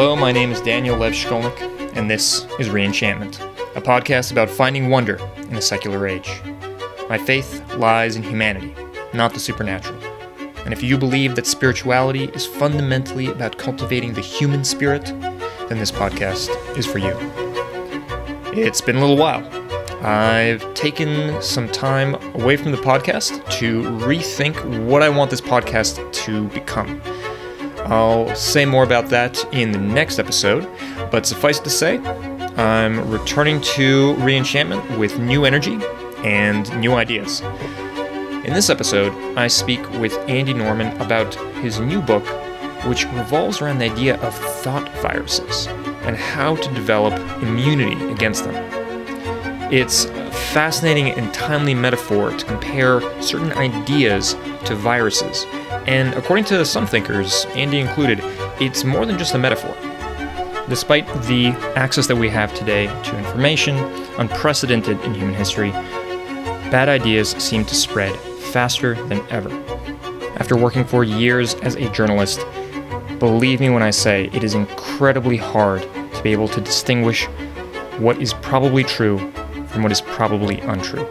Hello, my name is Daniel Lev Shkolnik, and this is Reenchantment, a podcast about finding wonder in a secular age. My faith lies in humanity, not the supernatural. And if you believe that spirituality is fundamentally about cultivating the human spirit, then this podcast is for you. It's been a little while. I've taken some time away from the podcast to rethink what I want this podcast to become. I'll say more about that in the next episode, but suffice to say, I'm returning to Reenchantment with new energy and new ideas. In this episode, I speak with Andy Norman about his new book, which revolves around the idea of thought viruses and how to develop immunity against them. It's a fascinating and timely metaphor to compare certain ideas to viruses, and according to some thinkers, Andy included, it's more than just a metaphor. Despite the access that we have today to information, unprecedented in human history, bad ideas seem to spread faster than ever. After working for years as a journalist, believe me when I say it is incredibly hard to be able to distinguish what is probably true from what is probably untrue.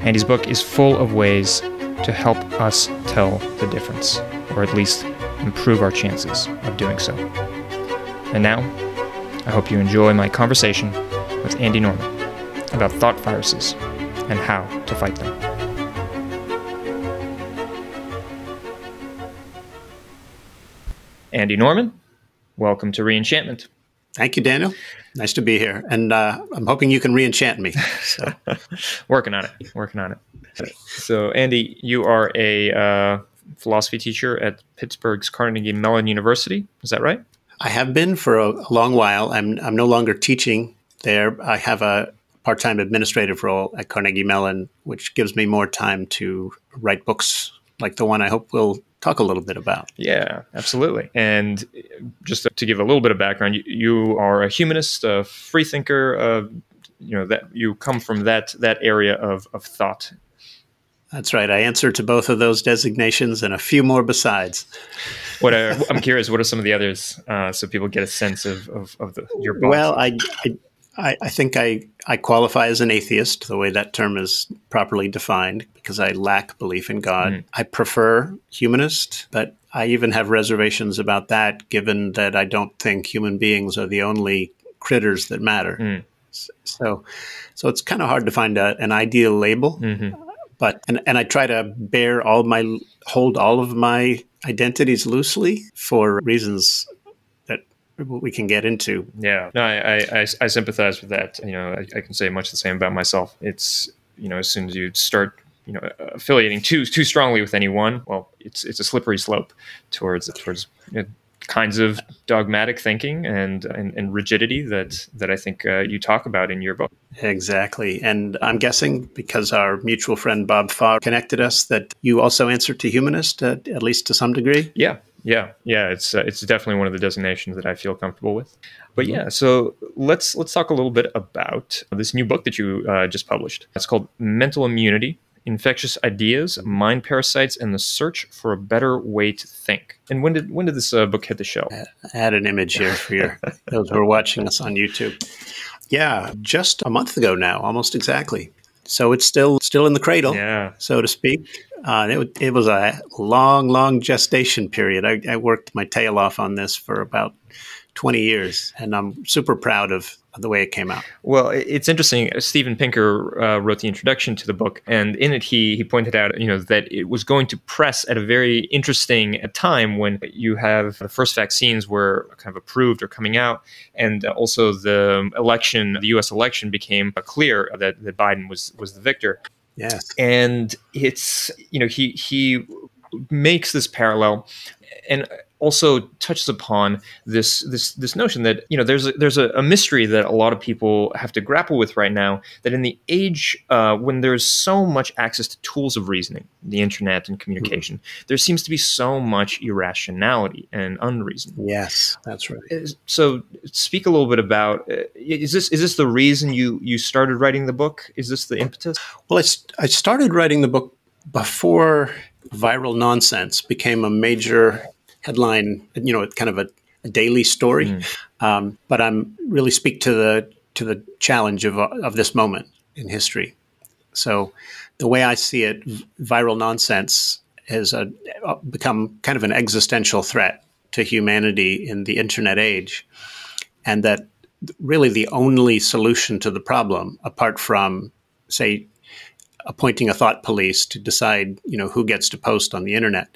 Andy's book is full of ways to help us tell the difference, or at least improve our chances of doing so. And now, I hope you enjoy my conversation with Andy Norman about thought viruses and how to fight them. Andy Norman, welcome to Reenchantment. Thank you, Daniel. Nice to be here, and uh, I'm hoping you can reenchant me. So. working on it. Working on it. So, Andy, you are a uh, philosophy teacher at Pittsburgh's Carnegie Mellon University. Is that right? I have been for a, a long while. I'm I'm no longer teaching there. I have a part-time administrative role at Carnegie Mellon, which gives me more time to write books like the one I hope we'll talk a little bit about. Yeah, absolutely. And just to give a little bit of background, you, you are a humanist, a freethinker. Uh, you know that you come from that that area of of thought. That's right. I answer to both of those designations and a few more besides. What are, I'm curious. What are some of the others, uh, so people get a sense of of, of the, your? Well, I, I I think I I qualify as an atheist, the way that term is properly defined, because I lack belief in God. Mm. I prefer humanist, but I even have reservations about that, given that I don't think human beings are the only critters that matter. Mm. So, so it's kind of hard to find a, an ideal label. Mm-hmm. But and, and I try to bear all my hold all of my identities loosely for reasons that we can get into. Yeah, no, I I, I sympathize with that. You know, I, I can say much the same about myself. It's you know, as soon as you start you know affiliating too too strongly with anyone, well, it's it's a slippery slope towards towards you know, kinds of dogmatic thinking and, and, and rigidity that that I think uh, you talk about in your book. Exactly, and I'm guessing because our mutual friend Bob Farr connected us that you also answer to humanist at, at least to some degree. Yeah, yeah, yeah. It's uh, it's definitely one of the designations that I feel comfortable with. But yeah, so let's let's talk a little bit about this new book that you uh, just published. It's called Mental Immunity: infectious ideas, mind parasites, and the search for a better way to think. And when did when did this uh, book hit the shelf? Add an image here for your those who are watching us on YouTube. Yeah, just a month ago now, almost exactly. So it's still still in the cradle, yeah. so to speak. Uh, it, it was a long, long gestation period. I, I worked my tail off on this for about 20 years, and I'm super proud of the way it came out. Well, it's interesting. Uh, Steven Pinker uh, wrote the introduction to the book, and in it he he pointed out, you know, that it was going to press at a very interesting uh, time when you have the first vaccines were kind of approved or coming out, and uh, also the um, election, the U.S. election, became clear that, that Biden was was the victor. Yes, and it's you know he he makes this parallel, and also touches upon this this this notion that you know there's a, there's a, a, mystery that a lot of people have to grapple with right now that in the age uh, when there's so much access to tools of reasoning the internet and communication mm-hmm. there seems to be so much irrationality and unreason. Yes that's right. So speak a little bit about uh, is this is this the reason you you started writing the book? Is this the impetus? Well I, st- I started writing the book before viral nonsense became a major headline, you know, kind of a, a daily story. Mm. Um, but I'm really speak to the to the challenge of of this moment in history. So the way I see it, viral nonsense has a, uh, become kind of an existential threat to humanity in the internet age, and that really the only solution to the problem, apart from say appointing a thought police to decide, you know, who gets to post on the internet.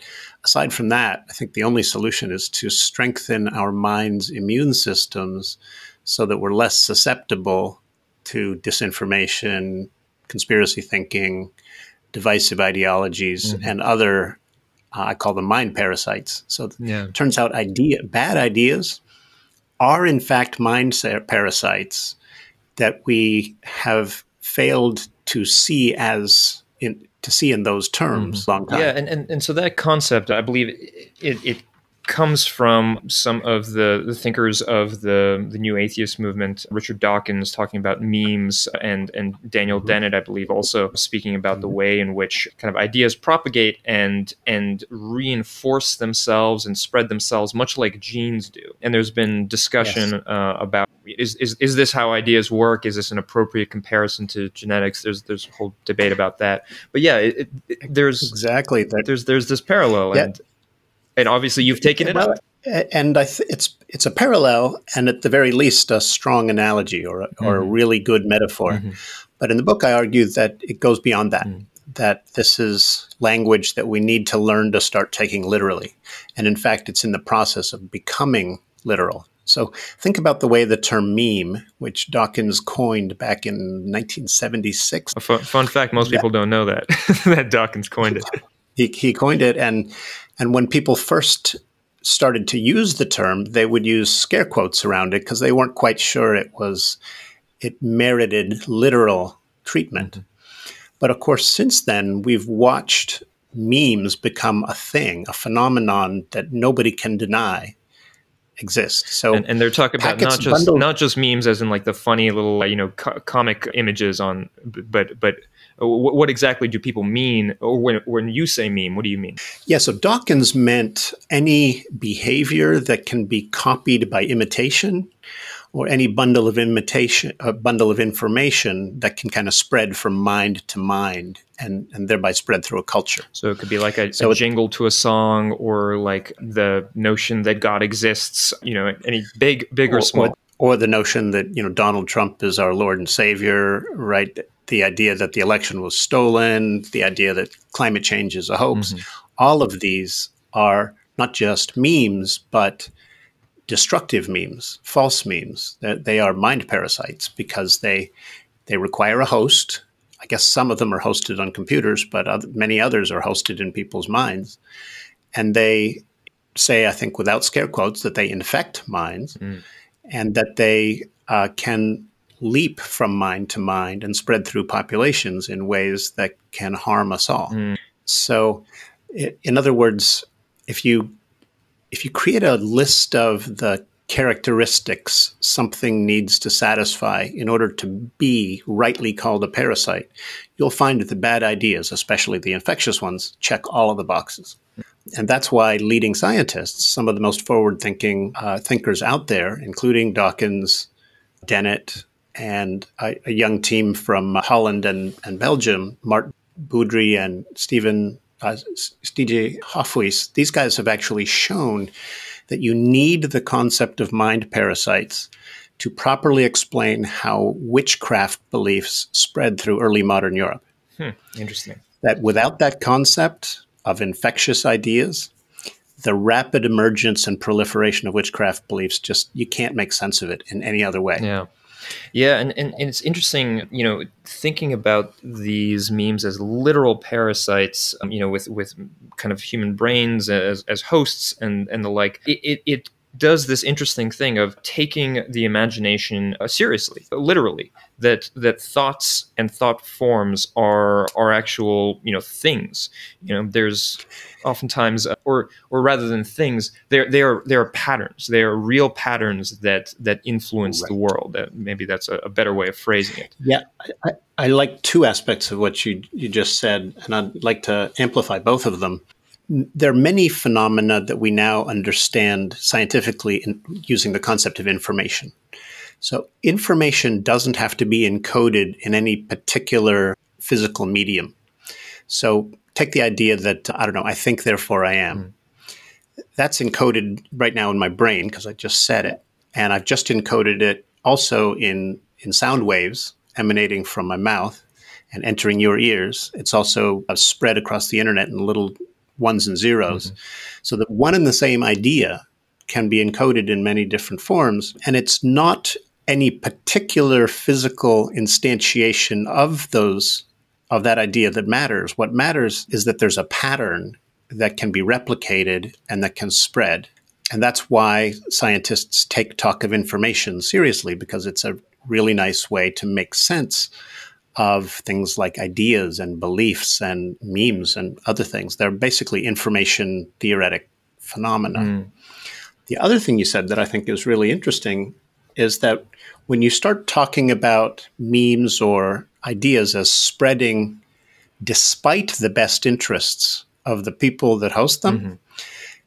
Aside from that, I think the only solution is to strengthen our mind's immune systems so that we're less susceptible to disinformation, conspiracy thinking, divisive ideologies, mm-hmm. and other uh, I call them mind parasites. So yeah. it turns out idea bad ideas are in fact mind parasites that we have failed to see as in to see in those terms mm-hmm. long time. Yeah, and, and and so that concept, I believe, it, it comes from some of the, the thinkers of the, the new atheist movement. Richard Dawkins talking about memes, and and Daniel mm-hmm. Dennett, I believe, also speaking about mm-hmm. the way in which kind of ideas propagate and and reinforce themselves and spread themselves, much like genes do. And there's been discussion yes. uh, about is, is is this how ideas work? Is this an appropriate comparison to genetics? There's there's a whole debate about that. But yeah, it, it, there's exactly there's there's this parallel yeah. and and obviously you've taken it well, up. And th- it's it's a parallel, and at the very least, a strong analogy or a, mm-hmm. or a mm-hmm. really good metaphor. Mm-hmm. But in the book, I argue that it goes beyond that. Mm. That this is language that we need to learn to start taking literally, and in fact, it's in the process of becoming literal. So think about the way the term meme, which Dawkins coined back in 1976. A fun, fun fact: most people don't know that that Dawkins coined it. He, he coined it, and and when people first started to use the term, they would use scare quotes around it because they weren't quite sure it was it merited literal treatment. Mm-hmm. But of course, since then, we've watched memes become a thing, a phenomenon that nobody can deny exist. So, and, and they're talking about not just bundled. not just memes, as in like the funny little you know co- comic images on, but but uh, what exactly do people mean? Or when, when you say meme, what do you mean? Yeah, so Dawkins meant any behavior that can be copied by imitation or any bundle of imitation, a bundle of information that can kind of spread from mind to mind and, and thereby spread through a culture. So it could be like a, so a jingle to a song or like the notion that God exists, you know, any big, big or, or small. Or, or the notion that, you know, Donald Trump is our Lord and Savior, right? the idea that the election was stolen, the idea that climate change is a hoax. Mm-hmm. All of these are not just memes, but destructive memes, false memes. They are mind parasites because they they require a host. I guess some of them are hosted on computers, but other, many others are hosted in people's minds. And they say, I think, without scare quotes, that they infect minds mm. and that they uh, can leap from mind to mind and spread through populations in ways that can harm us all. Mm. So, in other words, if you if you create a list of the characteristics something needs to satisfy in order to be rightly called a parasite, you'll find that the bad ideas, especially the infectious ones, check all of the boxes. And that's why leading scientists, some of the most forward thinking uh, thinkers out there, including Dawkins, Dennett, and a, a young team from Holland and, and Belgium, Mark Boudry and Stephen uh, Hofhuis, these guys have actually shown that you need the concept of mind parasites to properly explain how witchcraft beliefs spread through early modern Europe. Hmm, interesting. That without that concept of infectious ideas, the rapid emergence and proliferation of witchcraft beliefs just you can't make sense of it in any other way. Yeah. Yeah, and, and, and, it's interesting, you know, thinking about these memes as literal parasites, um, you know, with, with kind of human brains as, as hosts and, and the like. It, it, it does this interesting thing of taking the imagination uh, seriously, literally. That that thoughts and thought forms are are actual you know things. You know, there's oftentimes, uh, or or rather than things, they they are they are patterns. They are real patterns that that influence right. the world. Uh, maybe that's a, a, better way of phrasing it. Yeah, I, I like two aspects of what you you just said, and I'd like to amplify both of them. There are many phenomena that we now understand scientifically in, using the concept of information. So, information doesn't have to be encoded in any particular physical medium. So, take the idea that, I don't know, I think, therefore I am. Mm. That's encoded right now in my brain because I just said it. And I've just encoded it also in, in sound waves emanating from my mouth and entering your ears. It's also spread across the internet in little ones and zeros. Mm-hmm. So that one and the same idea can be encoded in many different forms. And it's not any particular physical instantiation of those of that idea that matters. What matters is that there's a pattern that can be replicated and that can spread. And that's why scientists take talk of information seriously because it's a really nice way to make sense of things like ideas and beliefs and memes and other things. They're basically information theoretic phenomena. Mm. The other thing you said that I think is really interesting is that when you start talking about memes or ideas as spreading despite the best interests of the people that host them, mm-hmm.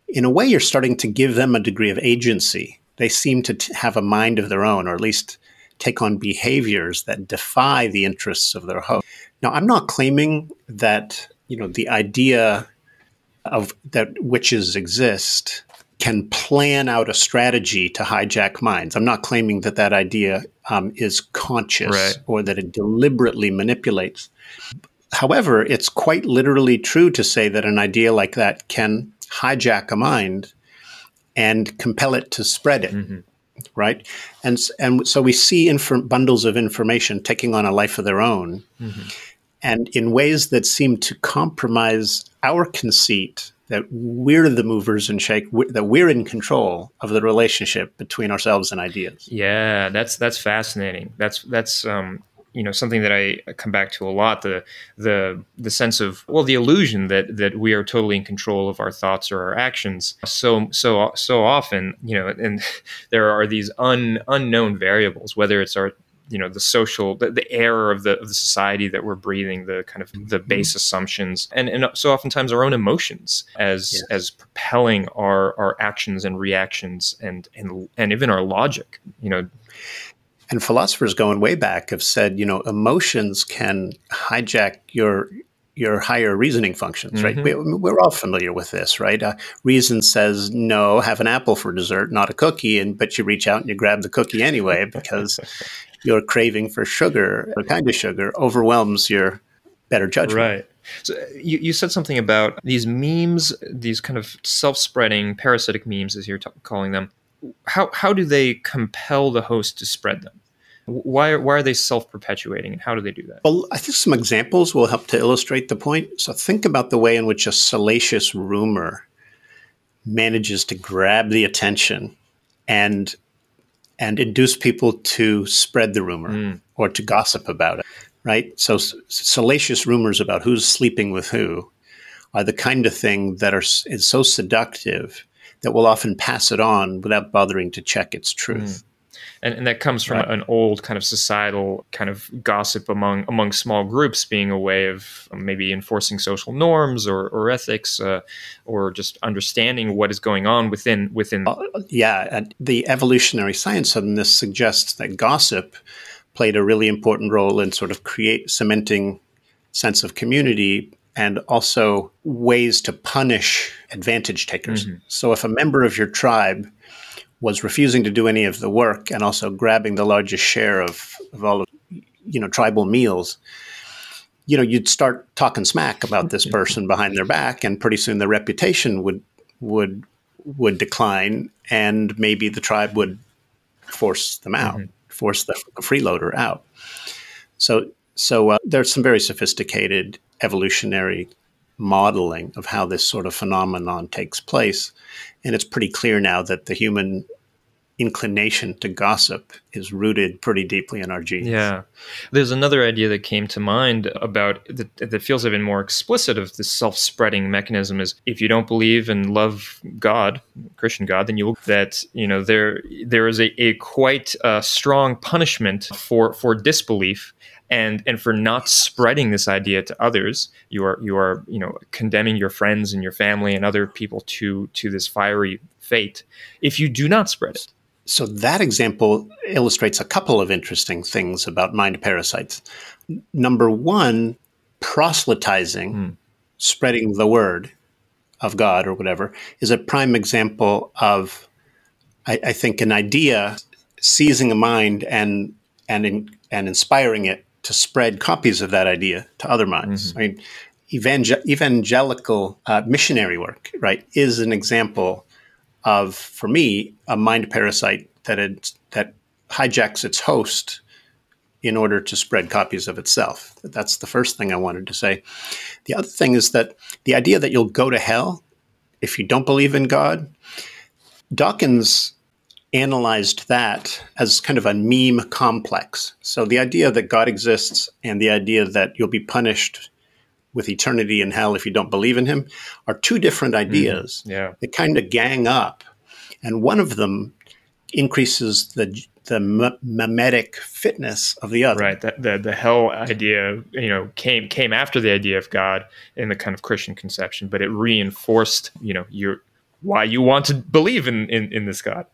in a way, you're starting to give them a degree of agency. They seem to t- have a mind of their own, or at least take on behaviors that defy the interests of their host. Now, I'm not claiming that you know the idea of that witches exist can plan out a strategy to hijack minds. I'm not claiming that that idea um, is conscious right. or that it deliberately manipulates. However, it's quite literally true to say that an idea like that can hijack a mind and compel it to spread it. Mm-hmm right? And and so we see inf- bundles of information taking on a life of their own, mm-hmm. and in ways that seem to compromise our conceit that we're the movers and shake that we're in control of the relationship between ourselves and ideas. Yeah, that's that's fascinating. That's that's um, you know something that I come back to a lot the the the sense of well the illusion that that we are totally in control of our thoughts or our actions so so so often you know and there are these un, unknown variables whether it's our you know the social the, the air of the of the society that we're breathing the kind of the mm-hmm. base assumptions and and so oftentimes our own emotions as yes. as propelling our our actions and reactions and and and even our logic you know and philosophers going way back have said, you know, emotions can hijack your your higher reasoning functions, right? Mm-hmm. We, are all familiar with this, right? Uh, reason says no, have an apple for dessert, not a cookie, and but you reach out and you grab the cookie anyway because your craving for sugar, the kind of sugar, overwhelms your better judgment. Right. So you, you said something about these memes, these kind of self-spreading parasitic memes, as you're t- calling them how how do they compel the host to spread them? Why why are they self perpetuating, and how do they do that? Well, I think some examples will help to illustrate the point. So think about the way in which a salacious rumor manages to grab the attention and and induce people to spread the rumor mm. or to gossip about it. Right. So salacious rumors about who's sleeping with who are the kind of thing that are is so seductive that will often pass it on without bothering to check its truth. Mm. And, and, that comes from right. an old kind of societal kind of gossip among among small groups being a way of maybe enforcing social norms or, or ethics uh, or just understanding what is going on within within uh, yeah the evolutionary science on this suggests that gossip played a really important role in sort of create cementing sense of community and also ways to punish advantage takers. Mm-hmm. So if a member of your tribe was refusing to do any of the work and also grabbing the largest share of, of all of you know tribal meals, you know you'd start talking smack about this mm-hmm. person behind their back, and pretty soon their reputation would would would decline, and maybe the tribe would force them out, mm-hmm. force the freeloader out. So so uh, there's some very sophisticated evolutionary modeling of how this sort of phenomenon takes place. And it's pretty clear now that the human inclination to gossip is rooted pretty deeply in our genes. Yeah. There's another idea that came to mind about that, that feels even more explicit of this self-spreading mechanism is if you don't believe and love God, Christian God, then you will that, you know, there there is a, a quite uh, strong punishment for for disbelief and and for not spreading this idea to others you are you are you know condemning your friends and your family and other people to to this fiery fate if you do not spread it so that example illustrates a couple of interesting things about mind parasites number one proselytizing mm. spreading the word of god or whatever is a prime example of I, I think an idea seizing a mind and and in, and inspiring it to spread copies of that idea to other minds. Mm-hmm. I mean, evangel- evangelical uh, missionary work, right, is an example of, for me, a mind parasite that it, that hijacks its host in order to spread copies of itself. That's the first thing I wanted to say. The other thing is that the idea that you'll go to hell if you don't believe in God, Dawkins analyzed that as kind of a meme complex. So the idea that God exists and the idea that you'll be punished with eternity in hell if you don't believe in him are two different mm-hmm. ideas. Mm, yeah. They kind of gang up. And one of them increases the the memetic fitness of the other. Right. The, the, the hell idea, you know, came came after the idea of God in the kind of Christian conception, but it reinforced, you know, your why you want to believe in, in, in this God.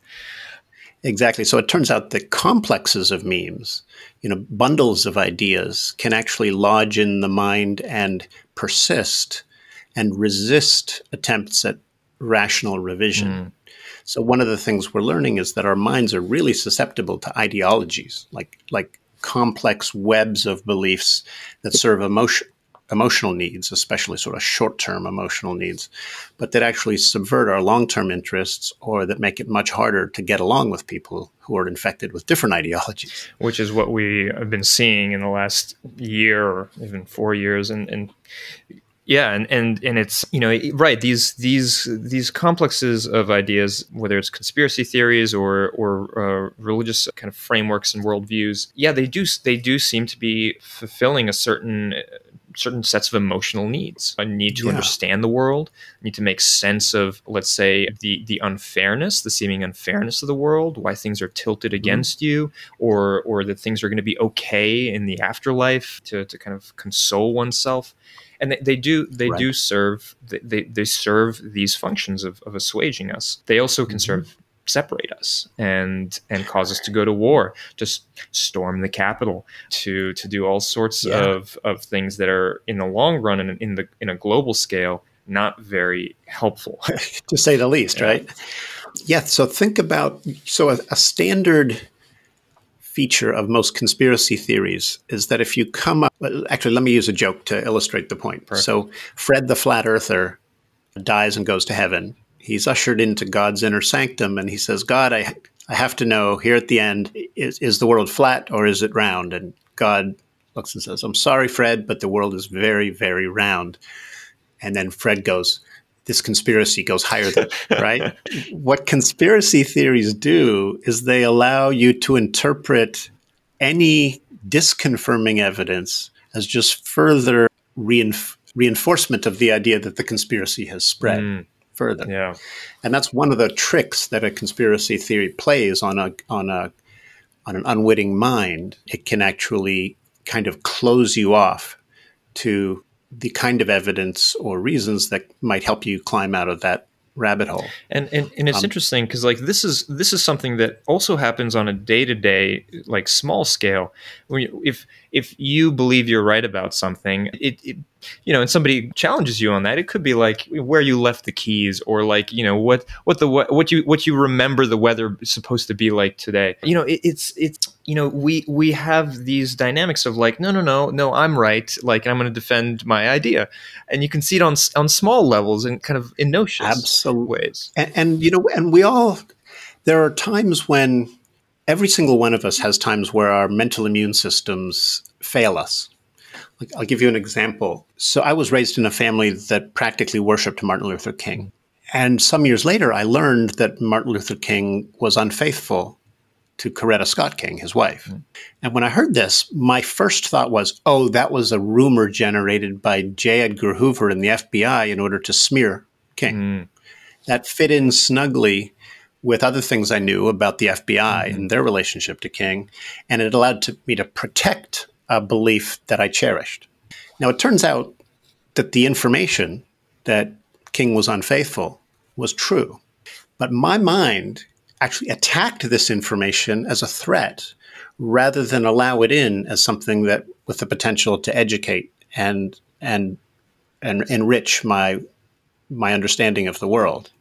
Exactly. So it turns out that complexes of memes, you know, bundles of ideas can actually lodge in the mind and persist and resist attempts at rational revision. Mm. So one of the things we're learning is that our minds are really susceptible to ideologies, like like complex webs of beliefs that serve emotion, emotional needs, especially sort of short term emotional needs, but that actually subvert our long term interests or that make it much harder to get along with people who are infected with different ideologies. Which is what we have been seeing in the last year or even four years. And, and yeah, and, and and it's you know right these these these complexes of ideas, whether it's conspiracy theories or or uh, religious kind of frameworks and worldviews, yeah, they do they do seem to be fulfilling a certain certain sets of emotional needs. A need to yeah. understand the world, need to make sense of, let's say, the the unfairness, the seeming unfairness of the world, why things are tilted mm-hmm. against mm-hmm. you, or or that things are going to be okay in the afterlife to, to kind of console oneself. And they, they do they right. do serve they, they serve these functions of, of assuaging us. They also can mm-hmm. serve separate us and and cause us to go to war just storm the Capitol to to do all sorts yeah. of of things that are in the long run and in the in a global scale not very helpful to say the least yeah. right yeah so think about so a, a standard feature of most conspiracy theories is that if you come up actually let me use a joke to illustrate the point Perfect. so fred the flat earther dies and goes to heaven he's ushered into God's inner sanctum and he says, God, I, I have to know here at the end, is, is the world flat or is it round? And God looks and says, I'm sorry, Fred, but the world is very, very round. And then Fred goes, this conspiracy goes higher than, right? what conspiracy theories do is they allow you to interpret any disconfirming evidence as just further reinf- reinforcement of the idea that the conspiracy has spread. Mm further. Yeah. And that's one of the tricks that a conspiracy theory plays on a on a on an unwitting mind. It can actually kind of close you off to the kind of evidence or reasons that might help you climb out of that rabbit hole. And and, and it's um, interesting because like this is this is something that also happens on a day to day like small scale. When you, if if you believe you're right about something, it, it you know, and somebody challenges you on that, it could be like where you left the keys, or like you know what what the what you what you remember the weather supposed to be like today. You know, it, it's it's you know we we have these dynamics of like no no no no I'm right, like I'm going to defend my idea, and you can see it on on small levels and kind of in notions absolute ways. And, and you know, and we all there are times when every single one of us has times where our mental immune systems fail us I'll give you an example. So I was raised in a family that practically worshiped Martin Luther King. And some years later, I learned that Martin Luther King was unfaithful to Coretta Scott King, his wife. Mm. And when I heard this, my first thought was, oh, that was a rumor generated by J. Edgar Hoover and the FBI in order to smear King. Mm. That fit in snugly with other things I knew about the FBI mm-hmm. and their relationship to King. And it allowed to, me to protect a belief that I cherished. Now, it turns out that the information that King was unfaithful was true. But my mind actually attacked this information as a threat rather than allow it in as something that with the potential to educate and and and enrich my my understanding of the world.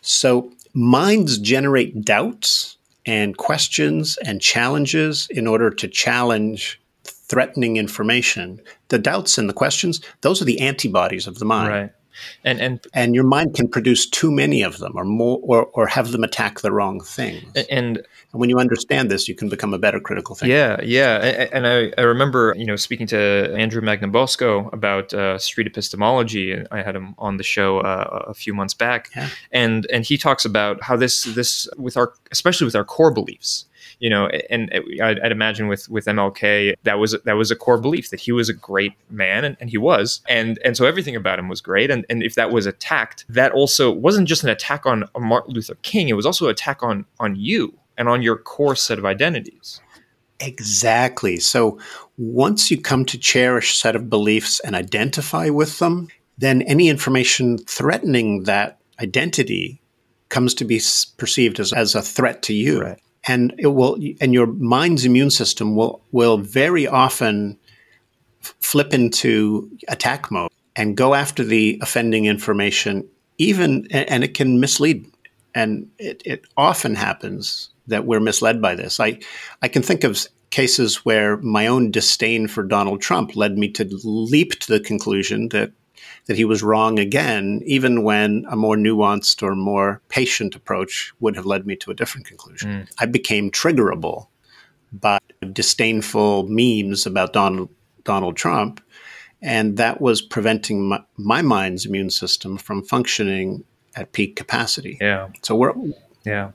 So minds generate doubts and questions and challenges in order to challenge threatening information. The doubts and the questions, those are the antibodies of the mind. Right and and and your mind can produce too many of them or more or, or have them attack the wrong things. And, and when you understand this you can become a better critical thinker. Yeah yeah. And i, I remember you know speaking to andrew magnabosco about uh, street epistemology i had him on the show uh, a few months back. Yeah. and and he talks about how this this with our especially with our core beliefs you know, and I'd, I'd, imagine with with MLK that was that was a core belief that he was a great man, and, and he was, and and so everything about him was great. And and if that was attacked, that also wasn't just an attack on Martin Luther King; it was also an attack on on you and on your core set of identities. Exactly. So once you come to cherish set of beliefs and identify with them, then any information threatening that identity comes to be perceived as, as a threat to you. Right and it will and your mind's immune system will will very often flip into attack mode and go after the offending information even and it can mislead. And it, it often happens that we're misled by this. I i can think of cases where my own disdain for donald trump led me to leap to the conclusion that that he was wrong again, even when a more nuanced or more patient approach would have led me to a different conclusion. Mm. I became triggerable by disdainful memes about Donald, Donald Trump. And that was preventing my, my mind's immune system from functioning at peak capacity. Yeah. So we're yeah.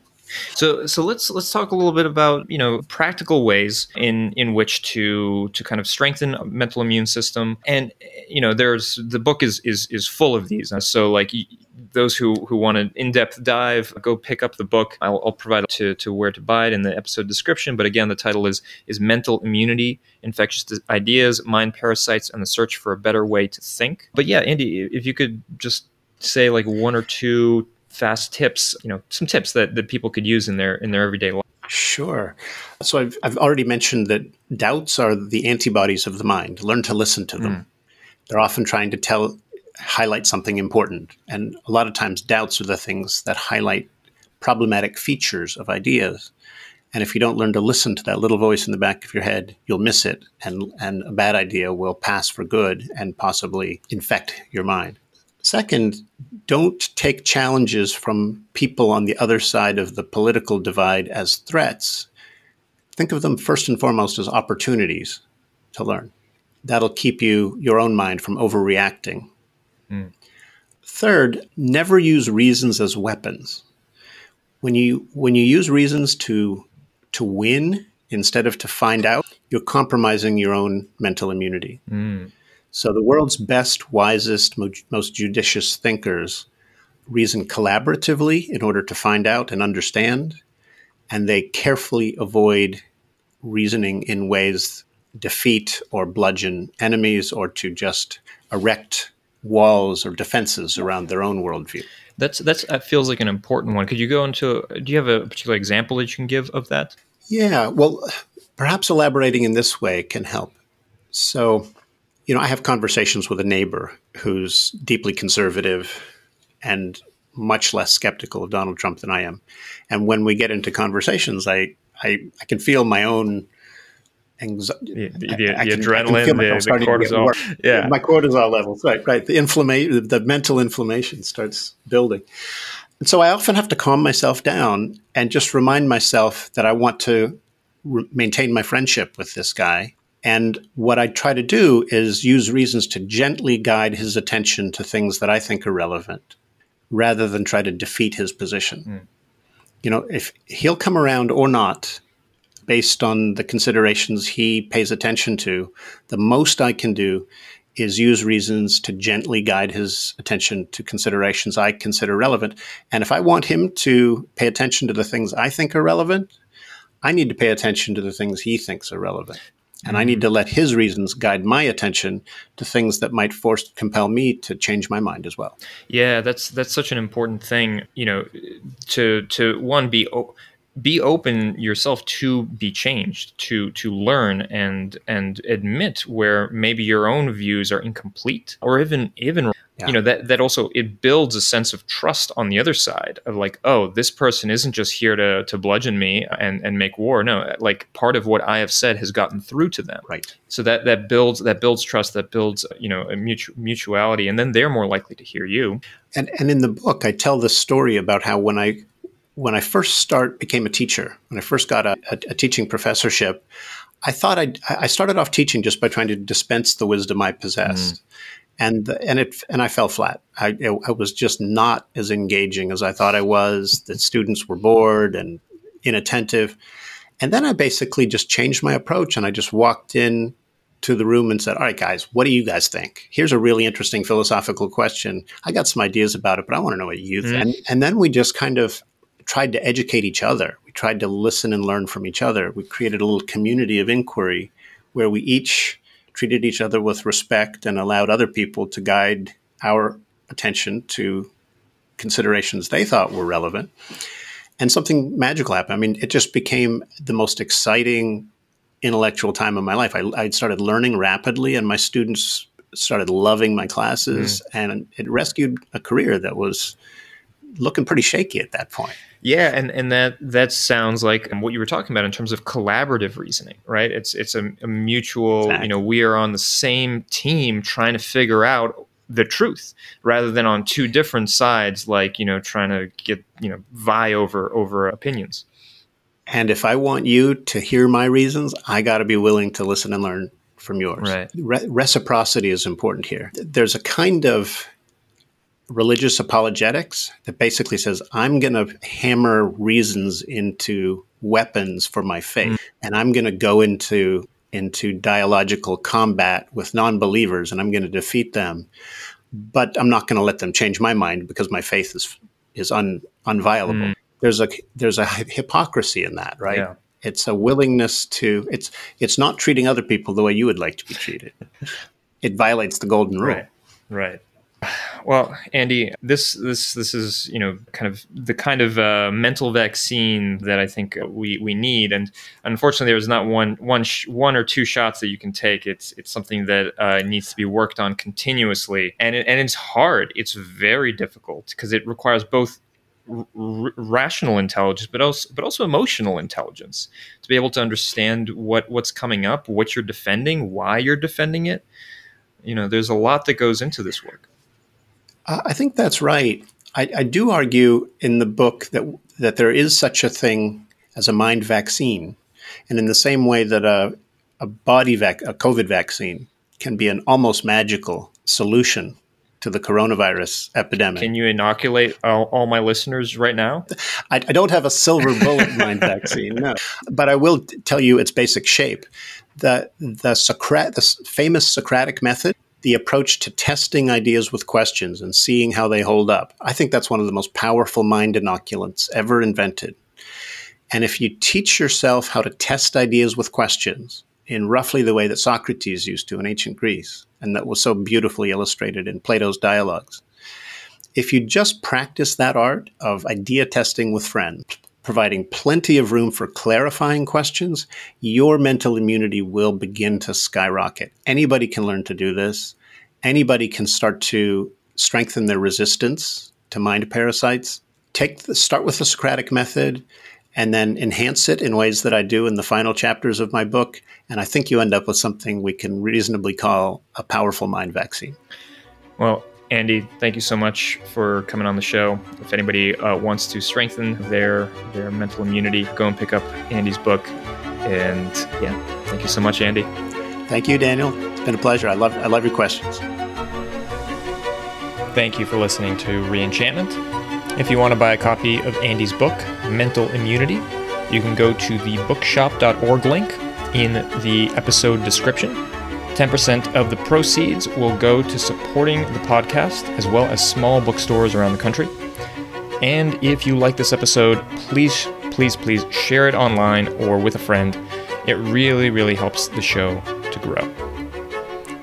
So so let's let's talk a little bit about you know practical ways in in which to to kind of strengthen a mental immune system. And you know there's the book is is is full of these. So like those who who want an in-depth dive go pick up the book. I'll, I'll provide to to where to buy it in the episode description. But again the title is is mental immunity infectious ideas mind parasites and the search for a better way to think. But yeah Andy if you could just say like one or two fast tips, you know, some tips that, that people could use in their in their everyday life? Sure. So I've, I've already mentioned that doubts are the antibodies of the mind. Learn to listen to them. Mm. They're often trying to tell, highlight something important. And a lot of times, doubts are the things that highlight problematic features of ideas. And if you don't learn to listen to that little voice in the back of your head, you'll miss it, and, and a bad idea will pass for good and possibly infect your mind. Second, don't take challenges from people on the other side of the political divide as threats. Think of them first and foremost as opportunities to learn. That'll keep you your own mind from overreacting. Mm. Third, never use reasons as weapons. When you when you use reasons to to win instead of to find out, you're compromising your own mental immunity. Mm. So the world's best, wisest, most judicious thinkers reason collaboratively in order to find out and understand, and they carefully avoid reasoning in ways defeat or bludgeon enemies or to just erect walls or defenses around their own worldview. That's that's that feels like an important one. Could you go into? Do you have a particular example that you can give of that? Yeah, well, perhaps elaborating in this way can help. So, you know, I have conversations with a neighbor who's deeply conservative and much less skeptical of Donald Trump than I am. And when we get into conversations, I I, I can feel my own anxiety. The, the, the adrenaline, the, the, cortisol. Yeah. My cortisol levels, right, right. The inflammation, the mental inflammation starts building. And so I often have to calm myself down and just remind myself that I want to re- maintain my friendship with this guy and what I try to do is use reasons to gently guide his attention to things that I think are relevant rather than try to defeat his position. Mm. You know, if he'll come around or not based on the considerations he pays attention to, the most I can do is use reasons to gently guide his attention to considerations I consider relevant. And if I want him to pay attention to the things I think are relevant, I need to pay attention to the things he thinks are relevant. And I need to let his reasons guide my attention to things that might force compel me to change my mind as well. Yeah, that's that's such an important thing, you know, to to one be be open yourself to be changed to to learn and and admit where maybe your own views are incomplete or even even yeah. you know that that also it builds a sense of trust on the other side of like oh this person isn't just here to to bludgeon me and and make war no like part of what i have said has gotten through to them right so that that builds that builds trust that builds you know a mutu- mutuality and then they're more likely to hear you and and in the book i tell the story about how when i when I first start became a teacher, when I first got a, a, a teaching professorship, I thought I'd, I started off teaching just by trying to dispense the wisdom I possessed. Mm. And, and it and I fell flat. I, I was just not as engaging as I thought I was. The students were bored and inattentive. And then I basically just changed my approach and I just walked in to the room and said, All right, guys, what do you guys think? Here's a really interesting philosophical question. I got some ideas about it, but I want to know what you think. Mm. And, and then we just kind of tried to educate each other. We tried to listen and learn from each other. We created a little community of inquiry where we each treated each other with respect and allowed other people to guide our attention to considerations they thought were relevant. And something magical happened. I mean, it just became the most exciting intellectual time of my life. I, I started learning rapidly, and my students started loving my classes, mm. and it rescued a career that was looking pretty shaky at that point. Yeah, and, and that that sounds like what you were talking about in terms of collaborative reasoning, right? It's it's a, a mutual, exactly. you know, we are on the same team trying to figure out the truth rather than on two different sides, like you know, trying to get you know vie over over opinions. And if I want you to hear my reasons, I got to be willing to listen and learn from yours. Right. Re- reciprocity is important here. There's a kind of religious apologetics that basically says I'm going to hammer reasons into weapons for my faith, mm. and I'm going to go into into dialogical combat with non-believers, and I'm going to defeat them. But I'm not going to let them change my mind because my faith is is un, unviolable. Mm. There's a there's a hypocrisy in that, right? Yeah. It's a willingness to it's it's not treating other people the way you would like to be treated. it violates the golden rule. Right. Right. Well, Andy, this this this is you know kind of the kind of uh, mental vaccine that I think we we need, and unfortunately, there's not one one sh- one or two shots that you can take. It's it's something that uh, needs to be worked on continuously, and it, and it's hard. It's very difficult because it requires both R- rational intelligence, but also but also emotional intelligence to be able to understand what what's coming up, what you're defending, why you're defending it. You know, there's a lot that goes into this work. I think that's right. I, I, do argue in the book that that there is such a thing as a mind vaccine, and in the same way that a a body vac a COVID vaccine can be an almost magical solution to the coronavirus epidemic. Can you inoculate all, all my listeners right now? I, I, don't have a silver bullet mind vaccine, no, but I will tell you its basic shape. The the Socrat the famous Socratic method the approach to testing ideas with questions and seeing how they hold up. I think that's one of the most powerful mind inoculants ever invented. And if you teach yourself how to test ideas with questions in roughly the way that Socrates used to in ancient Greece, and that was so beautifully illustrated in Plato's dialogues, if you just practice that art of idea testing with friends, providing plenty of room for clarifying questions, your mental immunity will begin to skyrocket. Anybody can learn to do this. Anybody can start to strengthen their resistance to mind parasites. Take the, start with the Socratic method and then enhance it in ways that I do in the final chapters of my book. And I think you end up with something we can reasonably call a powerful mind vaccine. Well, Andy, thank you so much for coming on the show. If anybody uh, wants to strengthen their their mental immunity, go and pick up Andy's book. And yeah, thank you so much, Andy. Thank you, Daniel. It's been a pleasure. I love I love your questions. Thank you for listening to Reenchantment. If you want to buy a copy of Andy's book, Mental Immunity, you can go to the bookshop.org link in the episode description 10% of the proceeds will go to supporting the podcast as well as small bookstores around the country. And if you like this episode, please, please, please share it online or with a friend. It really, really helps the show to grow.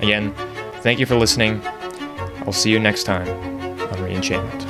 Again, thank you for listening. I'll see you next time on Reenchantment.